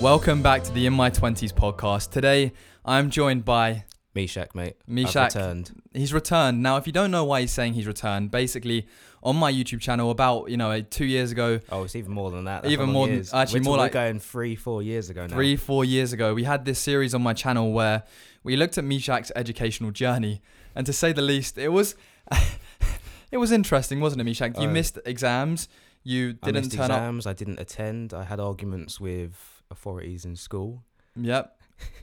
Welcome back to the In My 20s podcast. Today, I'm joined by Mishaq, mate. Mishaq. Returned. He's returned. Now, if you don't know why he's saying he's returned, basically on my YouTube channel about, you know, two years ago, Oh, it's even more than that. That's Even more than- is. actually We're more like- going three, four years ago now. three, four years ago, we had this series on my channel where we looked at Mishaq's educational journey. And to say the least, it was it was interesting, wasn't it, Mishaq? You Uh, missed exams. You didn't turn up. exams. I didn't attend. I had arguments with authorities in school. Yep.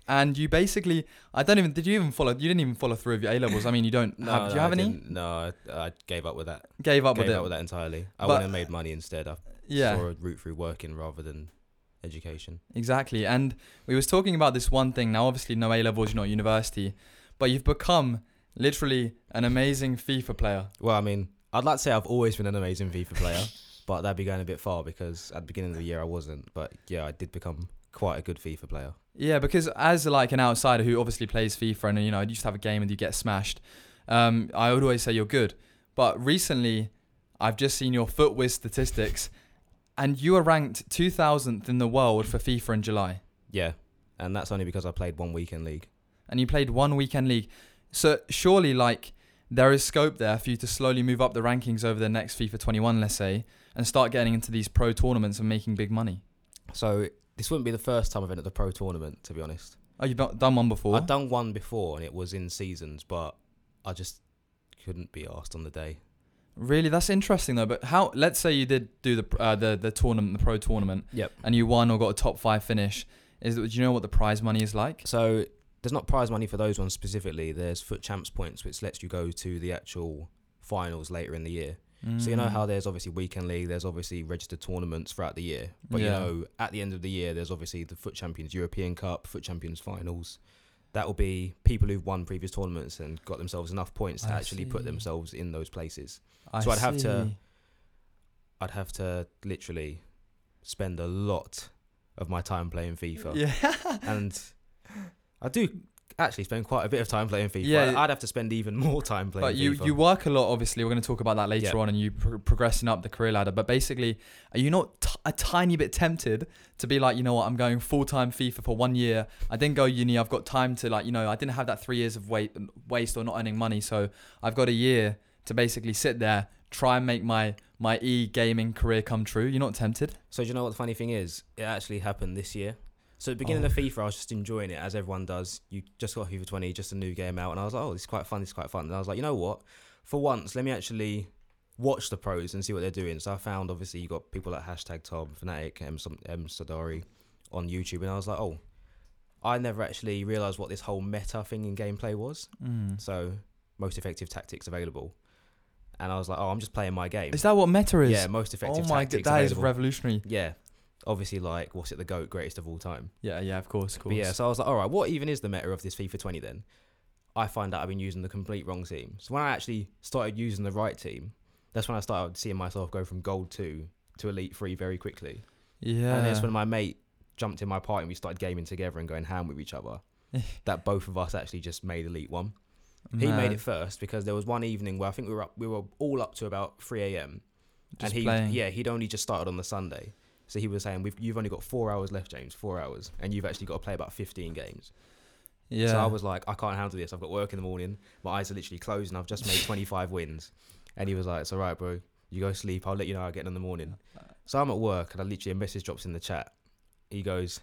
And you basically, I don't even, did you even follow, you didn't even follow through with your A levels. I mean, you don't No, have, do you no, have I any? didn't. No, I, I gave up with that. Gave up gave with it. up with that entirely. I went and made money instead. I yeah. saw a route through working rather than education. Exactly. And we was talking about this one thing. Now, obviously, no A levels, you're not university, but you've become literally an amazing FIFA player. Well, I mean, I'd like to say I've always been an amazing FIFA player, but that'd be going a bit far because at the beginning of the year I wasn't. But yeah, I did become quite a good FIFA player. Yeah, because as like an outsider who obviously plays FIFA and you know you just have a game and you get smashed, um, I would always say you're good. But recently, I've just seen your FUTWIZ statistics, and you are ranked 2,000th in the world for FIFA in July, Yeah, and that's only because I played one weekend league. and you played one weekend league. So surely, like, there is scope there for you to slowly move up the rankings over the next FIFA 21, let's say, and start getting into these pro tournaments and making big money. So this wouldn't be the first time I've been at the pro tournament, to be honest. Oh, you've done one before? I've done one before and it was in seasons, but I just couldn't be asked on the day. Really, that's interesting though. But how? Let's say you did do the uh, the the tournament, the pro tournament, Yep. and you won or got a top five finish. Is do you know what the prize money is like? So there's not prize money for those ones specifically. There's FUT Champs points, which lets you go to the actual finals later in the year. So you know Mm. how there's obviously weekend league, there's obviously registered tournaments throughout the year. But Yeah. you know, at the end of the year, there's obviously the FUT Champions European Cup, FUT Champions Finals. That will be people who've won previous tournaments and got themselves enough points to I actually put themselves in those places. I so I'd have to- I'd have to literally spend a lot of my time playing FIFA. Yeah. And I do actually spend quite a bit of time playing FIFA. Yeah. I'd have to spend even more time playing But you, FIFA. you work a lot, obviously. We're going to talk about that later Yeah. on, and you pro- progressing up the career ladder. But basically, are you not t- a tiny bit tempted to be like, you know what, I'm going full time FIFA for one year. I didn't go uni. I've got time to like, you know, I didn't have that three years of wait waste or not earning money. So I've got a year to basically sit there, try and make my my e gaming career come true. You're not tempted? So do you know what the funny thing is? It actually happened this year. So at the beginning Oh. of FIFA, I was just enjoying it as everyone does. You just got FIFA 20, just a new game out, and I was like, oh, this is quite fun. This is quite fun. And I was like, you know what? For once, let me actually watch the pros and see what they're doing. So I found obviously you got people like hashtag Tom, Fnatic, M, MSDossary on YouTube, and I was like, oh, I never actually realized what this whole meta thing in gameplay was. Mm. So most effective tactics available. And I was like, oh, I'm just playing my game. Is that what meta is? yeah, most effective. oh my god, tactics that is available. revolutionary. yeah, obviously, like what's it, the goat greatest of all time? Yeah, yeah, of course, of course. But yeah, so I was like, all right, what even is the meta of this FIFA 20 then? I find out I've been using the complete wrong team. So when I actually started using the right team, that's when I started seeing myself go from gold two to elite three very quickly. yeah. And that's when my mate jumped in my party and we started gaming together and going ham with each other. that both of us actually just made elite one. He made it first because there was one evening where I think we were up, we were all up to about 3 a.m. And he playing. yeah he'd only just started on the Sunday, so he was saying We've, you've only got four hours left, James, four hours, and you've actually got to play about 15 games. Yeah. So I was like, I can't handle this. I've got work in the morning. My eyes are literally closed, and I've just made 25 wins. And he was like, It's all right, bro. You go sleep. I'll let you know I get in the morning. Uh, uh. So I'm at work, and I literally a message drops in the chat. He goes,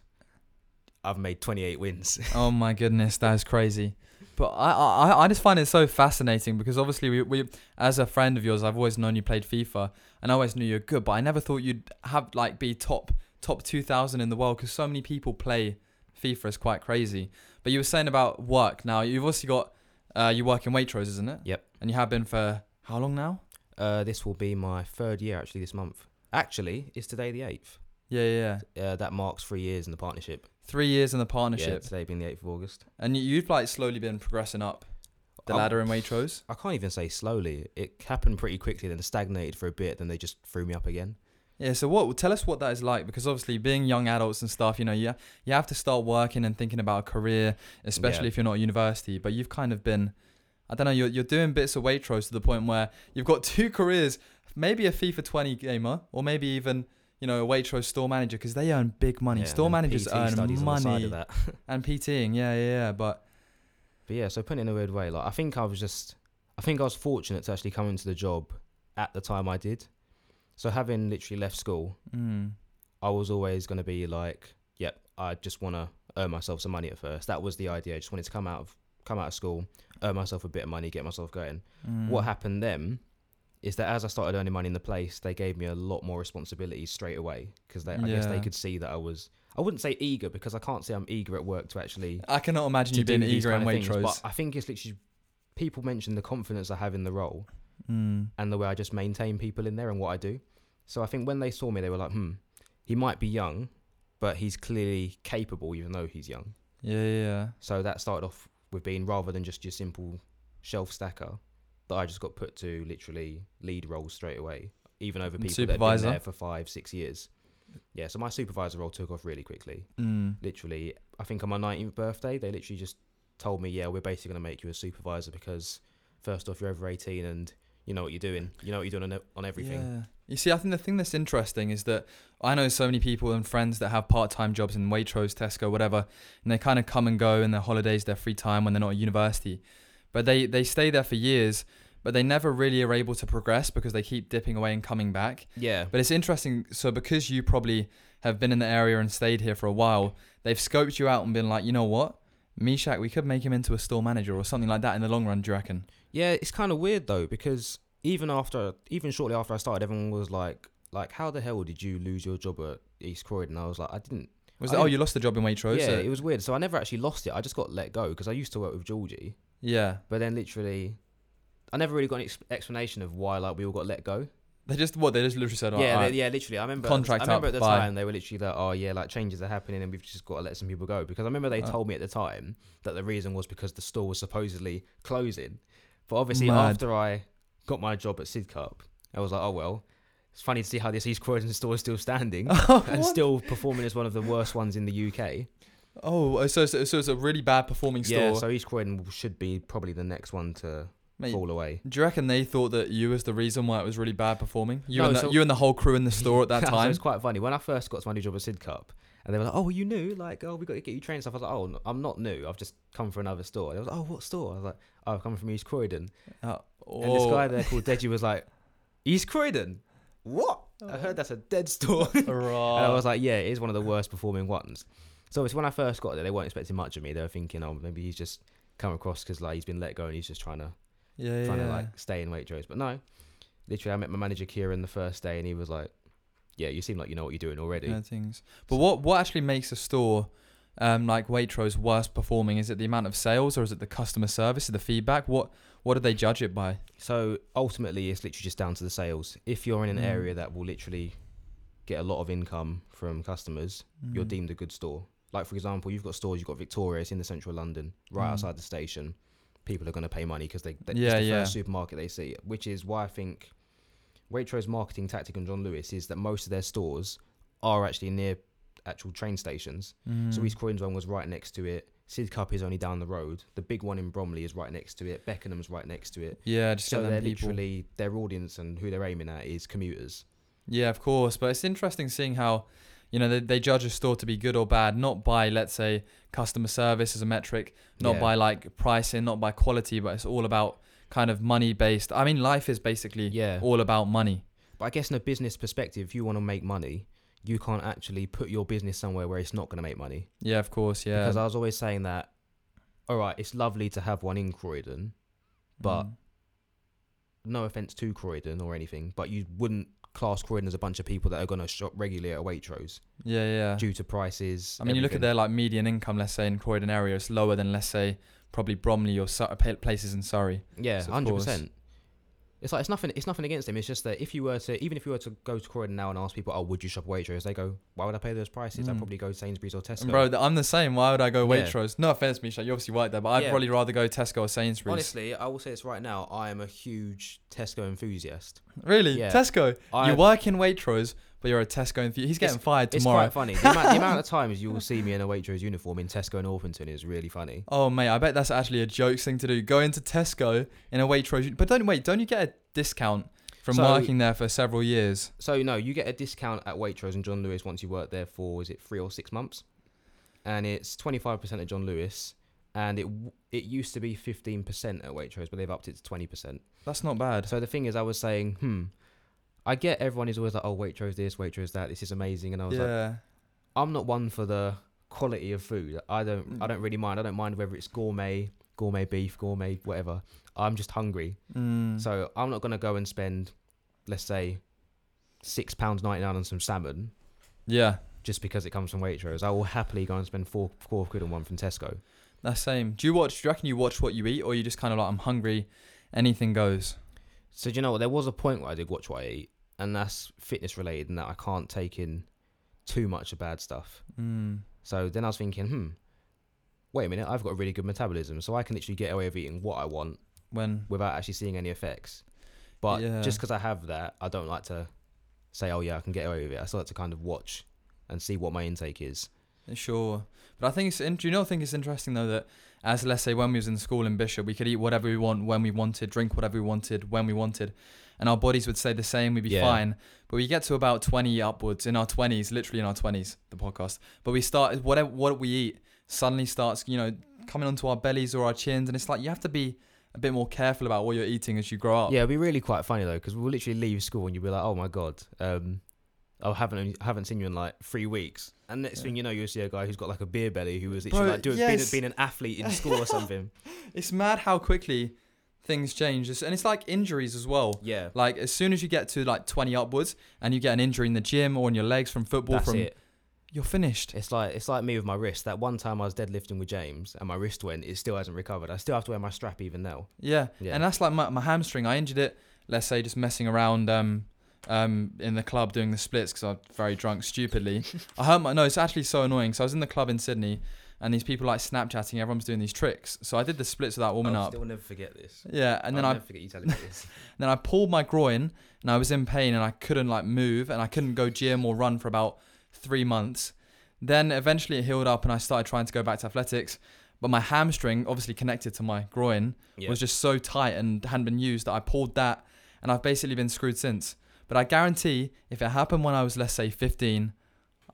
I've made 28 wins. Oh my goodness, that is crazy. But I, I, I just find it so fascinating because obviously we, we, as a friend of yours, I've always known you played FIFA, and I always knew you're good. But I never thought you'd have like be top top two thousand in the world because so many people play FIFA. is quite crazy. But you were saying about work. Now you've also got uh, you work in Waitrose, isn't it? Yep. And you have been for how long now? Uh, this will be my third year actually this month. Actually, it's today the 8th. Yeah, yeah. yeah. Uh, that marks three years in the partnership. Three years in the partnership. Yeah, today being the 8th of August. and you, you've like slowly been progressing up the I'm- ladder in Waitrose. I can't even say slowly. It happened pretty quickly, then stagnated for a bit, then they just threw me up again. Yeah, so what? Tell us what that is like because obviously being young adults and stuff, you know, you you have to start working and thinking about a career, especially Yeah. if you're not at university. But you've kind of been, I don't know, you're you're doing bits of Waitrose to the point where you've got two careers, maybe a FIFA 20 gamer, or maybe even you know, a Waitrose store manager because they earn big money. Yeah, store managers PT earn studies on the side money of that. and PTing. Yeah, yeah, yeah. But But yeah, so put it in a weird way, like I think I was just, I think I was fortunate to actually come into the job at the time I did. So having literally left school, mm, I was always going to be like, yep, I just want to earn myself some money at first. That was the idea. I just wanted to come out of come out of school, earn myself a bit of money, get myself going. mm, What happened then is that as I started earning money in the place, they gave me a lot more responsibilities straight away because I guess they could see that I was. I wouldn't say eager because I can't say I'm eager at work to actually I cannot imagine to you being these eager in kind of things, Waitrose. But I think it's literally people mention the confidence I have in the role Mm, and the way I just maintain people in there and what I do. So I think when they saw me, they were like, "Hmm, he might be young, but he's clearly capable, even though he's young." yeah, yeah, yeah. So that started off with being rather than just your simple shelf stacker, that I just got put to literally lead roles straight away, even over people that have been there for five, six years. Yeah, so my supervisor role took off really quickly. Mm. Literally, I think on my 19th birthday, they literally just told me, "Yeah, we're basically going to make you a supervisor because first off, you're over 18 and you know what you're doing. You know what you're doing on, on everything." Yeah. You see, I think the thing that's interesting is that I know so many people and friends that have part-time jobs in Waitrose, Tesco, whatever, and they kind of come and go in their holidays, their free time when they're not at university, but they they stay there for years, but they never really are able to progress because they keep dipping away and coming back. Yeah. But it's interesting. So because you probably have been in the area and stayed here for a while, they've scoped you out and been like, you know what, Mishaq, we could make him into a store manager or something like that in the long run. Do you reckon? Yeah, it's kind of weird though because even after, even shortly after I started, everyone was like, "Like, how the hell did you lose your job at East Croydon?" I was like, "I didn't." Was I it, oh, didn't- you lost the job in Waitrose? yeah, so- it was weird. So I never actually lost it. I just got let go because I used to work with Georgie, yeah. but then literally, I never really got an ex- explanation of why like we all got let go. They just what they just literally said. Oh, yeah, alright. they, yeah, literally. I remember. Contract I remember up, at the bye. time they were literally like, "Oh yeah, like changes are happening, and we've just got to let some people go." Because I remember they Uh. told me at the time that the reason was because the store was supposedly closing. But obviously, Mad. after I got my job at Sidcup, I was like, "Oh well." It's funny to see how this East Croydon store is still standing and What? still performing as one of the worst ones in the UK. Oh, so, so so it's a really bad performing store. Yeah, so East Croydon should be probably the next one to Mate, fall away. do you reckon they thought that you was the reason why it was really bad performing? You No, and the, so- you and the whole crew in the store at that so time. it's quite funny. When I first got to my new job at Sidcup, and they were like, "Oh, you new? Like, oh, we got to get you trained." and Stuff. I was like, "Oh, no, I'm not new. I've just come from another store." They was like, "Oh, what store?" I was like, "Oh, I've come from East Croydon." Uh, And this oh. guy there called Deji was like, "East Croydon? What? I heard that's a dead store." and I was like, "Yeah, it is one of the worst performing ones." So it's when I first got there, they weren't expecting much of me. They were thinking, "Oh, maybe he's just come across because like he's been let go and he's just trying to yeah, trying yeah. to like stay in Waitrose." But no, literally, I met my manager Kieran the first day, and he was like, "Yeah, you seem like you know what you're doing already." yeah, things. But what what actually makes a store um, like Waitrose worst performing? Is it the amount of sales or is it the customer service? It the feedback? What what do they judge it by? So ultimately, it's literally just down to the sales. If you're in an Mm. area that will literally get a lot of income from customers, you're Mm. deemed a good store. Like for example, you've got stores. You've got Victoria. It's in the central London, right Mm. outside the station. People are going to pay money because they, they Yeah, it's the yeah. first supermarket they see. Which is why I think Waitrose marketing tactic on John Lewis is that most of their stores are actually near actual train stations. So Mm. East Croydon's one was right next to it. Sidcup is only down the road. The big one in Bromley is right next to it. Beckenham's right next to it. yeah, just So they're them people. literally their audience and who they're aiming at is commuters. Yeah, of course. But it's interesting seeing how, you know, they, they judge a store to be good or bad, not by, let's say, customer service as a metric, not Yeah. by like pricing, not by quality, but it's all about kind of money based. I mean, life is basically Yeah. all about money. But I guess in a business perspective, if you want to make money, you can't actually put your business somewhere where it's not going to make money. Yeah, of course. Yeah. Because I was always saying that, all right, it's lovely to have one in Croydon. but- Mm. No offense to Croydon or anything, but you wouldn't class Croydon as a bunch of people that are going to shop regularly at Waitrose yeah, yeah. due to prices. I mean, you look at their like median income, let's say in Croydon area, it's lower than let's say probably Bromley or pa- places in Surrey. Yeah, hundred percent. It's like it's nothing. It's nothing against him. It's just that if you were to, even if you were to go to Croydon now and ask people, "Oh, would you shop Waitrose?" They go, "Why would I pay those prices? I'd Mm. probably go Sainsbury's or Tesco." And bro, I'm the same. Why would I go Yeah. Waitrose? No offense, Misha, you're obviously work there, but I'd Yeah. probably rather go Tesco or Sainsbury's. Honestly, I will say this right now. I am a huge Tesco enthusiast. really, Yeah. Tesco. I, you work in Waitrose, but you're a Tesco enthusiast. He's getting fired tomorrow. It's quite funny. The amount, the amount of times you will see me in a Waitrose uniform in Tesco and Orpington is really funny. Oh mate, I bet that's actually a joke thing to do. Go into Tesco in a Waitrose, but don't wait. Don't you get a discount from So- working there for several years. So no, you get a discount at Waitrose and John Lewis once you work there for is it three or six months, and it's twenty five percent at John Lewis, and it it used to be fifteen percent at Waitrose, but they've upped it to twenty percent. That's not bad. So the thing is, I was saying, hmm, I get everyone is always like, oh Waitrose this, Waitrose that, this is amazing, and I was like, yeah. I'm not one for the quality of food. I don't I don't really mind. I don't mind whether it's gourmet, gourmet beef, gourmet whatever. I'm just hungry. Mm. So I'm not gonna go and spend, let's say, six pounds ninety nine on some salmon yeah. just because it comes from Waitrose. I will happily go and spend four four quid on one from Tesco. That's same. Do you watch? Do you reckon you watch what you eat, or you just kind of like I'm hungry, anything goes? So do you know what? There was a point where I did watch what I eat, and that's fitness related, and that I can't take in too much of bad stuff. Mm. So then I was thinking, hmm, wait a minute, I've got a really good metabolism, so I can literally get away with eating what I want When without actually seeing any effects. But Yeah. just because I have that, I don't like to say, oh yeah, I can get away with it. I still like to kind of watch and see what my intake is. Sure, but I think it's. in- Do you not think it's interesting though that as let's say when we was in school in Bishop, we could eat whatever we want when we wanted, drink whatever we wanted when we wanted, and our bodies would stay the same. We'd be Yeah. fine. But we get to about twenty upwards in our twenties, literally in our twenties, the podcast. But we start whatever what we eat suddenly starts, you know, coming onto our bellies or our chins, and it's like you have to be a bit more careful about what you're eating as you grow up. Yeah, it'd be really quite funny though, because we'll literally leave school and you'll be like, oh my god, um, I haven't haven't seen you in like three weeks. And next Yeah. thing you know, you'll see a guy who's got like a beer belly who was literally Bro, like doing yes. being, being an athlete in school or something. It's mad how quickly things change, and it's like injuries as well. Yeah, Like as soon as you get to like 20 upwards and you get an injury in the gym or in your legs from football, that's from it. you're finished. It's like it's like me with my wrist. That one time I was deadlifting with James and my wrist went, it still hasn't recovered. I still have to wear my strap even now. Yeah. Yeah. And that's like my, my hamstring. I injured it, let's say, just messing around um, um, in the club doing the splits because I'm very drunk stupidly. I hurt my, no, it's actually so annoying. So I was in the club in Sydney and these people like Snapchatting, everyone's doing these tricks. So I did the splits without warming I'll oh, up. still never forget this. Yeah. And then I'll I never forget you telling me this. Then I pulled my groin and I was in pain and I couldn't like move and I couldn't go gym or run for about three months. Then eventually it healed up and I started trying to go back to athletics. But my hamstring, obviously connected to my groin, Yeah. was just so tight and hadn't been used that I pulled that and I've basically been screwed since. But I guarantee if it happened when I was, let's say, 15,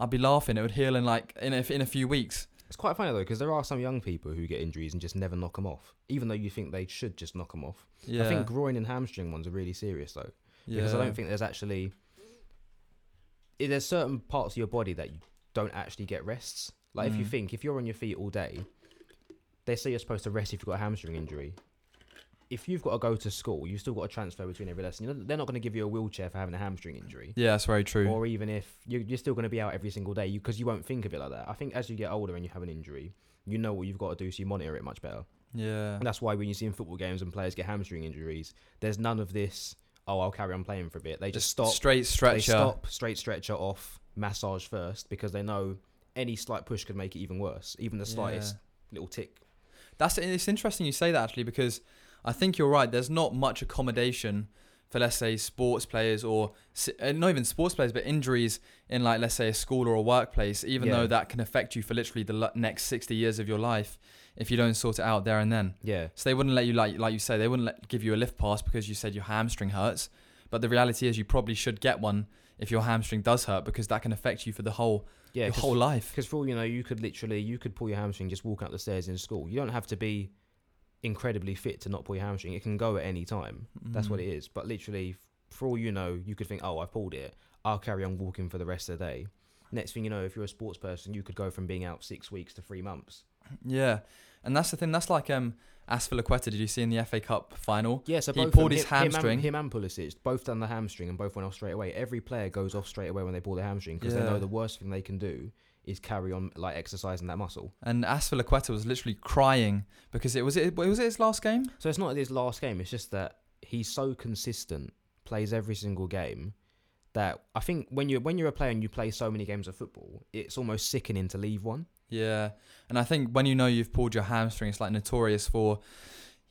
I'd be laughing. It would heal in like in a, in a few weeks. It's quite funny though, because there are some young people who get injuries and just never knock them off, even though you think they should just knock them off. Yeah. I think groin and hamstring ones are really serious though, yeah. because I don't think there's actually there's certain parts of your body that you don't actually get rests. Like if you Mm. think if you're on your feet all day, they say you're supposed to rest if you've got a hamstring injury. If you've got to go to school, you've still got to transfer between every lesson. You know, they're not going to give you a wheelchair for having a hamstring injury. Yeah, that's very true. Or even if you're, you're still going to be out every single day, because you, won't think of it like that. I think as you get older and you have an injury, you know what you've got to do, so you monitor it much better. yeah. And that's why when you see in football games and players get hamstring injuries, there's none of this. Oh, I'll carry on playing for a bit. They just stop. Straight They stretcher. stop straight stretcher off massage first because they know any slight push could make it even worse. Even the slightest little tick. That's it's interesting you say that actually because I think you're right. There's not much accommodation for let's say sports players or uh, not even sports players, but injuries in like let's say a school or a workplace. Even Yeah. though that can affect you for literally the next 60 years of your life if you don't sort it out there and then. Yeah. So they wouldn't let you like like you say they wouldn't let, give you a lift pass because you said your hamstring hurts. But the reality is you probably should get one if your hamstring does hurt because that can affect you for the whole Yeah. your whole life. Because for all you know, you could literally you could pull your hamstring just walk up the stairs in school. You don't have to be incredibly fit to not pull your hamstring. It can go at any time. That's what Mm. it is. But literally, for all you know, you could think, oh, I pulled it. I'll carry on walking for the rest of the day. Next thing you know, if you're a sports person, you could go from being out six weeks to three months. Yeah, and that's the thing. That's like um, Azpilicueta. Did you see in the FA Cup final? Yeah, so He pulled his him- him and- hamstring. Him and, Pulisic both done the hamstring and both went off straight away. Every player goes off straight away when they pull their hamstring because they know the worst thing they can do is carry on like exercising that muscle. And Azpilicueta was literally crying because it was it was it his last game. So it's not his last game. It's just that he's so consistent, plays every single game. That I think when you when you're a player and you play so many games of football, it's almost sickening to leave one. Yeah, and I think when you know you've pulled your hamstring, it's like notorious for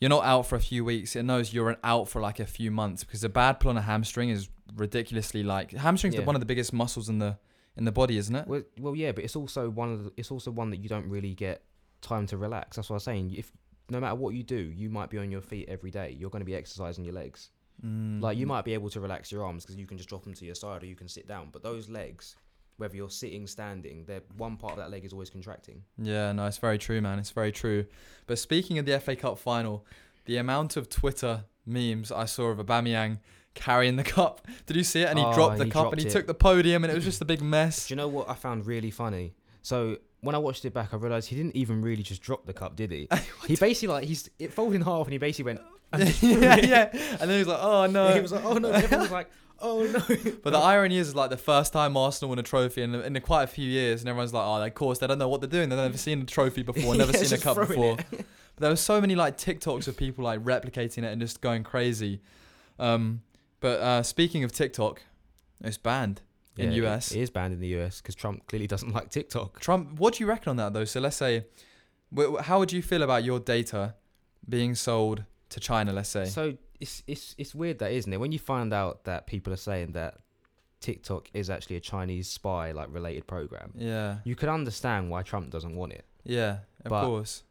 you're not out for a few weeks. It knows you're out for like a few months because a bad pull on a hamstring is ridiculously like hamstring's Yeah. one of the biggest muscles in the in the body, isn't it? Well, well, yeah, but it's also one of the, it's also one that you don't really get time to relax. That's what I was saying. If no matter what you do, you might be on your feet every day. You're going to be exercising your legs. Mm. Like you might be able to relax your arms because you can just drop them to your side or you can sit down. But those legs, whether you're sitting, standing, they're one part of that leg is always contracting. Yeah, no, it's very true, man. It's very true. But speaking of the FA Cup final, the amount of Twitter memes I saw of Aubameyang carrying the cup. Did you see it? And he Oh, dropped the he cup and he it. took the podium, and it was just a big mess. Do you know what I found really funny? So when I watched it back, I realized he didn't even really just drop the cup, did he? he basically like he's it folded in half and he basically went. yeah, yeah. And then he was like, "Oh no." He was like, oh no. Everyone was like, oh no. But the irony is, like, the first time Arsenal won a trophy in, in quite a few years, and everyone's like, oh, of course, they don't know what they're doing. They've never seen a trophy before, never Yeah, seen a just cup throwing before. But there were so many, like, TikToks of people, like, replicating it and just going crazy. Um, but uh, speaking of TikTok, it's banned in Yeah, US. It is banned in the US because Trump clearly doesn't like TikTok. Trump, what do you reckon on that, though? So let's say, how would you feel about your data being sold to China, let's say? So it's it's it's weird that isn't it? When you find out that people are saying that TikTok is actually a Chinese spy like related program, yeah, you could understand why Trump doesn't want it. yeah, of But- course.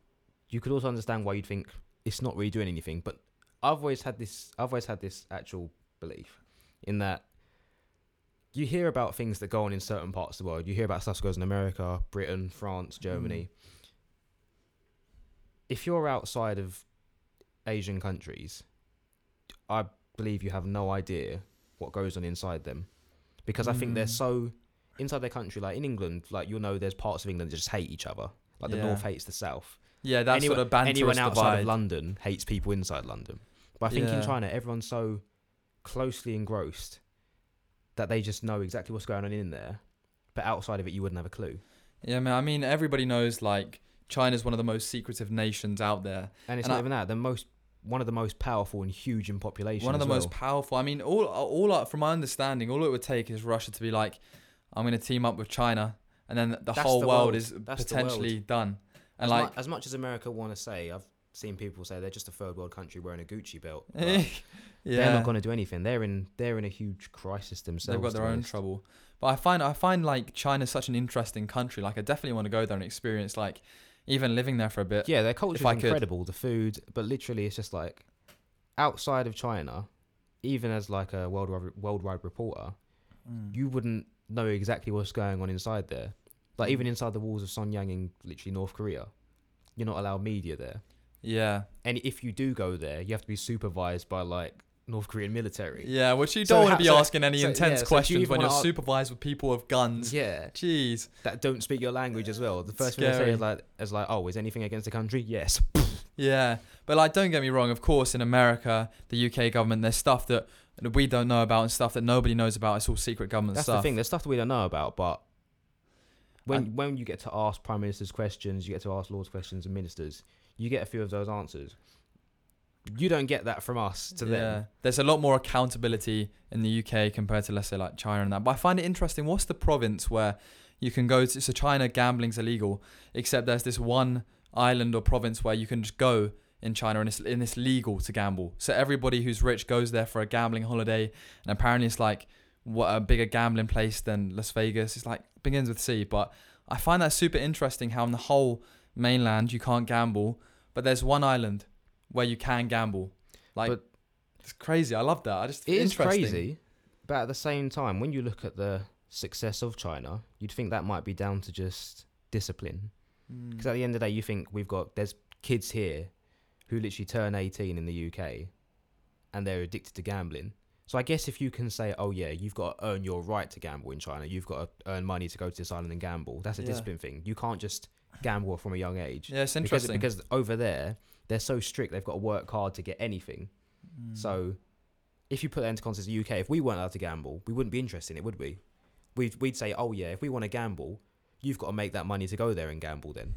You could also understand why you'd think it's not really doing anything. But I've always had this I've always had this actual belief in that you hear about things that go on in certain parts of the world. You hear about stuff that goes in America, Britain, France, Germany. If you're outside of Asian countries, I believe you have no idea what goes on inside them. Because I think they're Mm. so inside their country, like in England, like you'll know there's parts of England that just hate each other. Like the Yeah. north hates the south. Yeah, that's anyone, sort of banterous anyone outside divide. of London hates people inside London. But I think in China, everyone's so closely engrossed that they just know exactly what's going on in there. But outside of it, you wouldn't have a clue. Yeah, man. I mean, everybody knows like China's one of the most secretive nations out there. And it's And not I- even that. The most one of the most powerful and huge in population. one of the as most powerful. I mean, all all from my understanding, all it would take is Russia to be like, I'm going to team up with China, and then the That's whole the world world. is That's potentially done. And as, like, mu- as much as America want to say, I've seen people say they're just a third world country wearing a Gucci belt. yeah, They're not going to do anything. They're in they're in a huge crisis themselves. they've got their own trouble. But I find I find like China such an interesting country. Like, I definitely want to go there and experience like even living there for a bit. Yeah, their culture is could. incredible. The food, but literally, it's just like outside of China, even as like a worldwide worldwide reporter, Mm. you wouldn't know exactly what's going on inside there. Like even inside the walls of Sonyang in literally North Korea, you're not allowed media there. Yeah, And if you do go there, you have to be supervised by like North Korean military. yeah. Which you don't want ha- to be so- asking any so- intense yeah, so you questions when you're supervised with people with guns. Yeah, Jeez. that don't speak your language as well. The first thing they say Scary. is like, is like, oh, is anything against the country? Yes. Yeah, but like, don't get me wrong. Of course, in America, the UK government, there's stuff that we don't know about and stuff that nobody knows about. It's all secret government That's stuff. That's the thing. There's stuff that we don't know about, but when when you get to ask prime ministers questions, you get to ask lords questions and ministers, you get a few of those answers. You don't get that from us to yeah, them. there's a lot more accountability in the UK compared to let's say like China and that. But I find it interesting. What's the province where you can go to? So China, gambling's illegal, except there's this one island or province where you can just go in China and it's and it's legal to gamble. So everybody who's rich goes there for a gambling holiday, and apparently it's like what a bigger gambling place than Las Vegas. It's like begins with C, but I find that super interesting how in the whole mainland you can't gamble, but there's one island where you can gamble. Like But- it's crazy. I love that. I just It is crazy, but at the same time, when you look at the success of China, you'd think that might be down to just discipline. Mm. Because at the end of the day, you think we've got there's kids here who literally turn 18 in the UK, and they're addicted to gambling. So I guess if you can say, oh yeah, you've got to earn your right to gamble in China, you've got to earn money to go to this island and gamble. That's a Yeah. discipline thing. You can't just gamble from a young age. Yeah, it's Because, interesting. because over there, they're so strict. They've got to work hard to get anything. Mm. So if you put that into context, the UK, if we weren't allowed to gamble, we wouldn't be interested in it, would we? We'd, we'd say, oh yeah, if we want to gamble, you've got to make that money to go there and gamble then.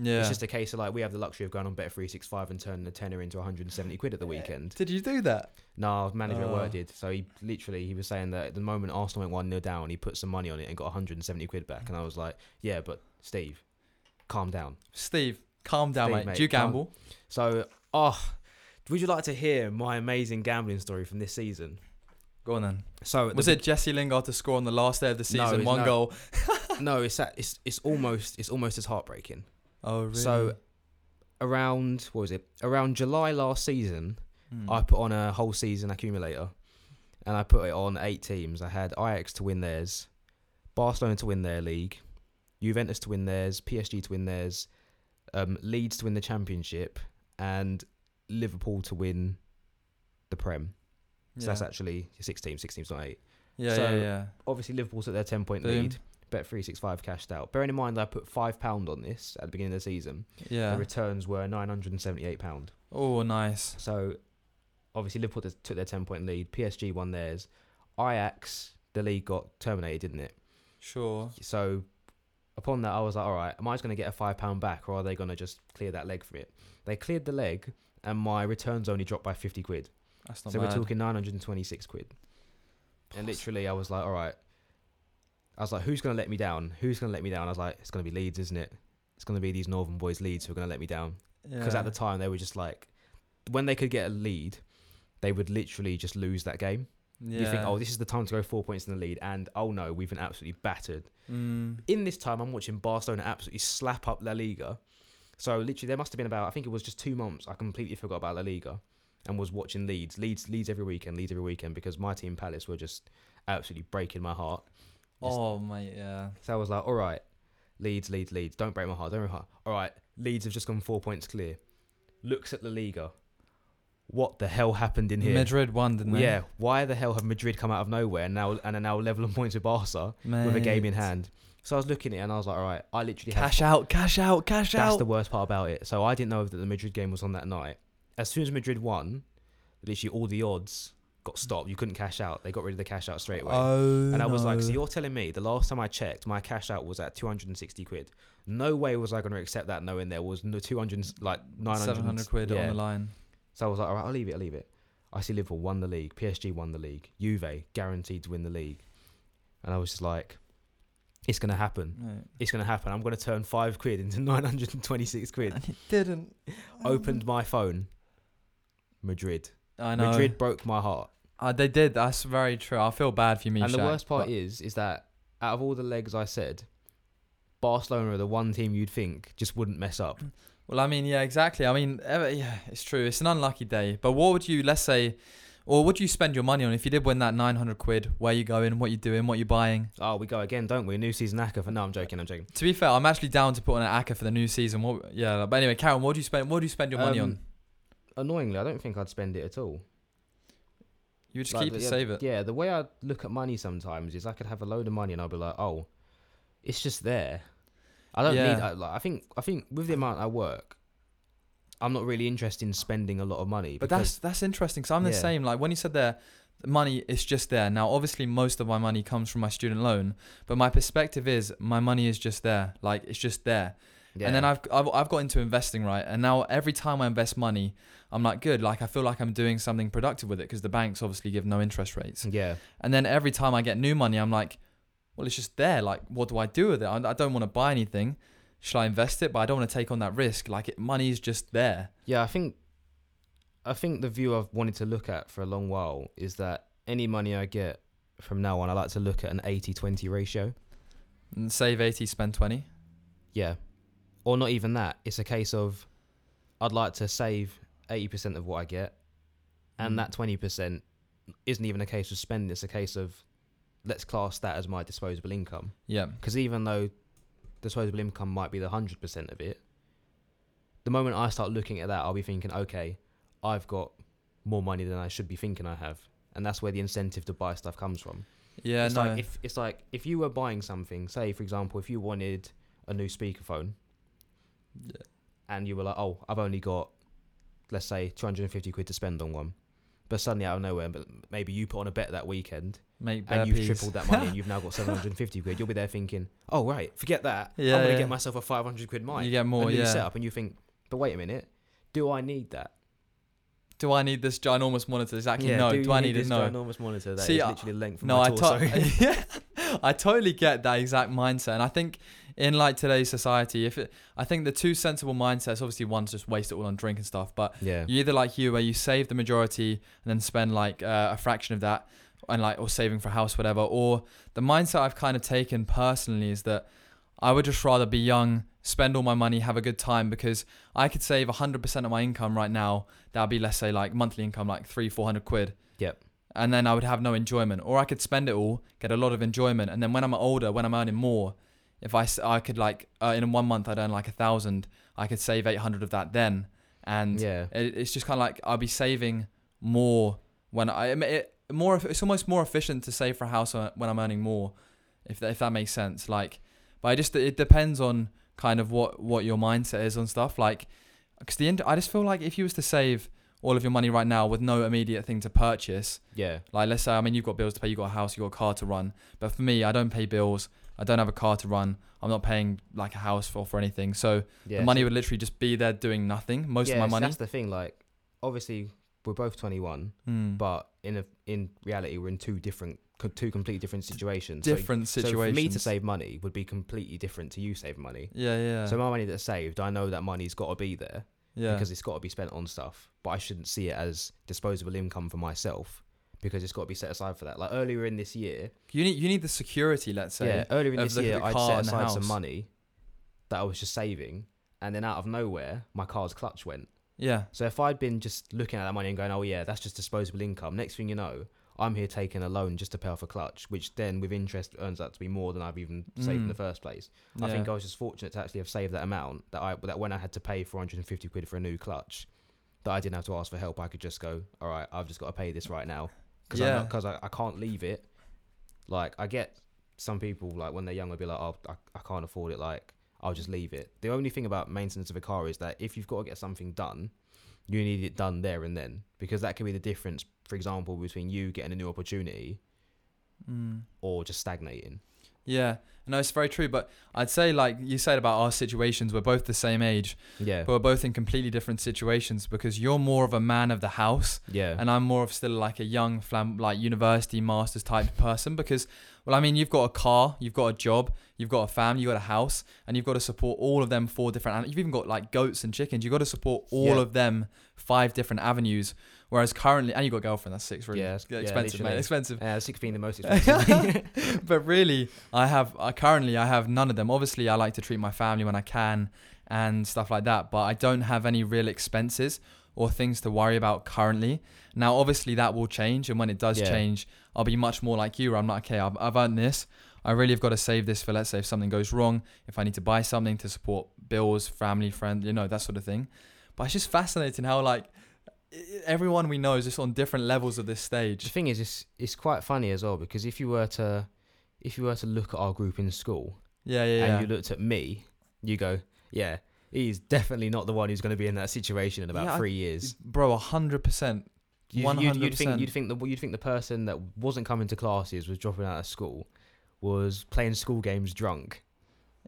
yeah. It's just a case of like we have the luxury of going on Bet three six five and turning a tenner into 170 quid at the weekend. Did you do that? No, manager at Oh. work did. So he literally he was saying that at the moment Arsenal went one 0 down, he put some money on it and got 170 quid back. And I was like, yeah, but Steve, calm down. Steve, calm down, Steve, mate. mate, Do you calm- gamble? So oh, would you like to hear my amazing gambling story from this season? Go on then. So Was the- it Jesse Lingard to score on the last day of the No, season? it's one not. goal. no, it's that it's it's almost it's almost as heartbreaking. Oh, really? So around what was it? Around July last season, Mm. I put on a whole season accumulator, and I put it on eight teams. I had Ajax to win theirs, Barcelona to win their league, Juventus to win theirs, PSG to win theirs, um, Leeds to win the championship, and Liverpool to win the Prem. So yeah. that's actually six teams. Six teams, not eight. yeah, so- yeah, yeah. Obviously, Liverpool's at their ten point Boom. lead. Bet three six five cashed out. Bearing in mind, I put five pound on this at the beginning of the season. Yeah. The returns were nine hundred and seventy eight pound. Oh, nice. So obviously Liverpool took their ten point lead. PSG won theirs. Ajax, the league got terminated, didn't it? Sure. So upon that, I was like, all right, am I just going to get a five pound back, or are they going to just clear that leg for it? They cleared the leg, and my returns only dropped by fifty quid. That's not so bad. we're talking nine hundred and twenty six quid. And literally, I was like, all right. I was like, who's going to let me down? Who's going to let me down? I was like, it's going to be Leeds, isn't it? It's going to be these Northern boys, Leeds, who are going to let me down. because Yeah. at the time they were just like when they could get a lead they would literally just lose that game yeah. you think oh this is the time to go four points in the lead and oh no we've been absolutely battered Mm. in this time i'm watching barcelona absolutely slap up la liga so literally there must have been about i think it was just two months i completely forgot about la liga and was watching leeds leeds leeds every weekend leeds every weekend because my team palace were just absolutely breaking my heart Just- Oh, mate, yeah. so I was like, all right, Leeds, Leeds, Leeds. Don't break my heart. Don't break my heart. All right, Leeds have just gone four points clear. Looks at La Liga. What the hell happened in here? Madrid won, didn't they? yeah, why the hell have Madrid come out of nowhere and now and are now level on points with Barca with a game in hand? So I was looking at it and I was like, all right, I literally Cash out, cash out, cash that's out. That's the worst part about it. So I didn't know that the Madrid game was on that night. As soon as Madrid won, literally all the odds got stopped. You couldn't cash out. They got rid of the cash out straight away. oh, And I was like, so you're telling me the last time I checked, my cash out was at 260 quid. No way was I going to accept that knowing there was no 200, like 900. 700 quid yeah. on the line. So I was like, all right, I'll leave it, I'll leave it. I see Liverpool won the league. PSG won the league. Juve guaranteed to win the league. And I was just like, it's going to happen. Mate. It's going to happen. I'm going to turn five quid into 926 quid. And it didn't. Opened my phone. Madrid. I know. Madrid broke my heart. Uh, they did. That's very true. I feel bad for me, you, and the worst part is, is that out of all the legs I said, Barcelona are the one team you'd think just wouldn't mess up. Well, I mean, yeah, exactly. I mean, yeah, it's true. It's an unlucky day. But what would you, let's say, or would you spend your money on if you did win that 900 quid? Where you going? What you doing? What you buying? Oh, we go again, don't we? New season ACCA for no, I'm joking, I'm joking. To be fair, I'm actually down to put on an ACCA for the new season. What? Yeah, but anyway, Karen, what do you spend? What do you spend your money Um, on? Annoyingly, I don't think I'd spend it at all. You would just Like, keep the- it, yeah, save it. Yeah, the way I look at money sometimes is I could have a load of money and I'll be like, oh, it's just there. I don't Yeah. need. I, like, I think. I think with the amount I work, I'm not really interested in spending a lot of money. But because- that's that's interesting. So I'm the Yeah. same. Like when you said there, the money is just there. Now, obviously, most of my money comes from my student loan, but my perspective is my money is just there. Like it's just there. yeah. And then I've, I've I've got into investing right, and now every time I invest money, I'm like good. Like I feel like I'm doing something productive with it because the banks obviously give no interest rates. yeah. And then every time I get new money, I'm like, well, it's just there. Like what do I do with it? I, I don't want to buy anything. Should I invest it? But I don't want to take on that risk. Like it, money is just there. Yeah, I think I think the view I've wanted to look at for a long while is that any money I get from now on, I like to look at an 80-20 ratio. And save eighty, spend twenty. Yeah. Or not even that. It's a case of I'd like to save 80% of what I get and Mm. that 20% isn't even a case of spending, it's a case of let's class that as my disposable income. Yeah. Because even though disposable income might be the 100% of it, the moment I start looking at that, I'll be thinking, okay, I've got more money than I should be thinking I have. And that's where the incentive to buy stuff comes from. Yeah. it's no. like if it's like if you were buying something, say for example, if you wanted a new speakerphone yeah. and you were like, oh, I've only got, let's say, 250 quid to spend on one. But suddenly out of nowhere, but maybe you put on a bet that weekend Make and you've tripled that money and you've now got 750 quid. You'll be there thinking, oh, right, forget that. Yeah, I'm going to yeah. get myself a 500 quid mic. You get more. a new Yeah. setup. And you think, but wait a minute, do I need that? Do I need this ginormous monitor? Exactly. no. Do, you I need this it? No. ginormous monitor that is See, I- literally length of No, my I, torso? to- yeah, I totally get that exact mindset, and I think in like today's society, if it, I think the two sensible mindsets, obviously one's just waste it all on drink and stuff, but yeah. you either like you where you save the majority and then spend like uh, a fraction of that, and like or saving for a house, whatever, or the mindset I've kind of taken personally is that I would just rather be young, spend all my money, have a good time because I could save 100% of my income right now. That'd be, let's say, like monthly income, like three, 400 quid. Yep. And then I would have no enjoyment. Or I could spend it all, get a lot of enjoyment. And then when I'm older, when I'm earning more, if I, I could like, uh, in one month, I'd earn like a thousand, I could save 800 of that then. And yeah, it, it's just kind of like I'll be saving more when I it, it more. It's almost more efficient to save for a house when when I'm earning more, if that, if that makes sense. Like, but I just it depends on kind of what what your mindset is on stuff. Like, because the end, I just feel like if you was to save all of your money right now with no immediate thing to purchase, yeah, like let's say I mean you've got bills to pay, you've got a house, you've got a car to run. But for me, I don't pay bills. I don't have a car to run. I'm not paying like a house for for anything. So yeah. the money so- would literally just be there doing nothing. Most yeah, of my so money. That's the thing. Like, obviously, we're both 21, Mm. but in a in reality, we're in two different, two completely different situations. So- different so, situations. for me to save money would be completely different to you saving money. Yeah, yeah. So my money that's saved, I know that money's got to be there yeah. because it's got to be spent on stuff. But I shouldn't see it as disposable income for myself because it's got to be set aside for that. Like earlier in this year, you need you need the security, let's say. yeah, earlier in this year, the I'd set aside some money that I was just saving, and then out of nowhere, my car's clutch went. Yeah. So if I'd been just looking at that money and going, "Oh yeah, that's just disposable income," next thing you know, I'm here taking a loan just to pay off a clutch, which then with interest earns out to be more than I've even saved in Mm. the first place. yeah. I think I was just fortunate to actually have saved that amount that I that when I had to pay 450 quid for a new clutch, that I didn't have to ask for help. I could just go, all right, I've just got to pay this right now because Yeah. because I, I can't leave it. Like I get some people like when they're young, I'll be like, oh, I, I can't afford it. Like I'll just leave it. The only thing about maintenance of a car is that if you've got to get something done, you need it done there and then because that can be the difference. For example, between you getting a new opportunity Mm. or just stagnating. Yeah. No, it's very true. But I'd say, like you said about our situations, we're both the same age, Yeah, but we're both in completely different situations because you're more of a man of the house, yeah, and I'm more of still like a young, flam- like university masters type person. Because, well, I mean, you've got a car, you've got a job, you've got a family, you've got a house, and you've got to support all of them four different. You've even got like goats and chickens. You've got to support all Yeah. of them five different avenues. Whereas currently, and you got a girlfriend. That's six. Really Yeah, it's- yeah, expensive, mate. Expensive. Uh, six being the most expensive. but really, I have I currently I have none of them. Obviously, I like to treat my family when I can and stuff like that, but I don't have any real expenses or things to worry about currently. Now, obviously, that will change, and when it does Yeah. change, I'll be much more like you. Where I'm like, okay, I've, I've earned this. I really have got to save this for, let's say, if something goes wrong, if I need to buy something to support bills, family, friend, you know, that sort of thing. But it's just fascinating how like everyone we know is just on different levels of this stage. the thing is, it's it's quite funny as well because if you were to if you were to look at our group in school Yeah, yeah, and yeah. you looked at me, you go, yeah, he's definitely not the one who's going to be in that situation in about Yeah, I- three years. Bro, a hundred percent. You, One you'd, you'd think you'd think the you'd think the person that wasn't coming to classes was dropping out of school was playing school games drunk.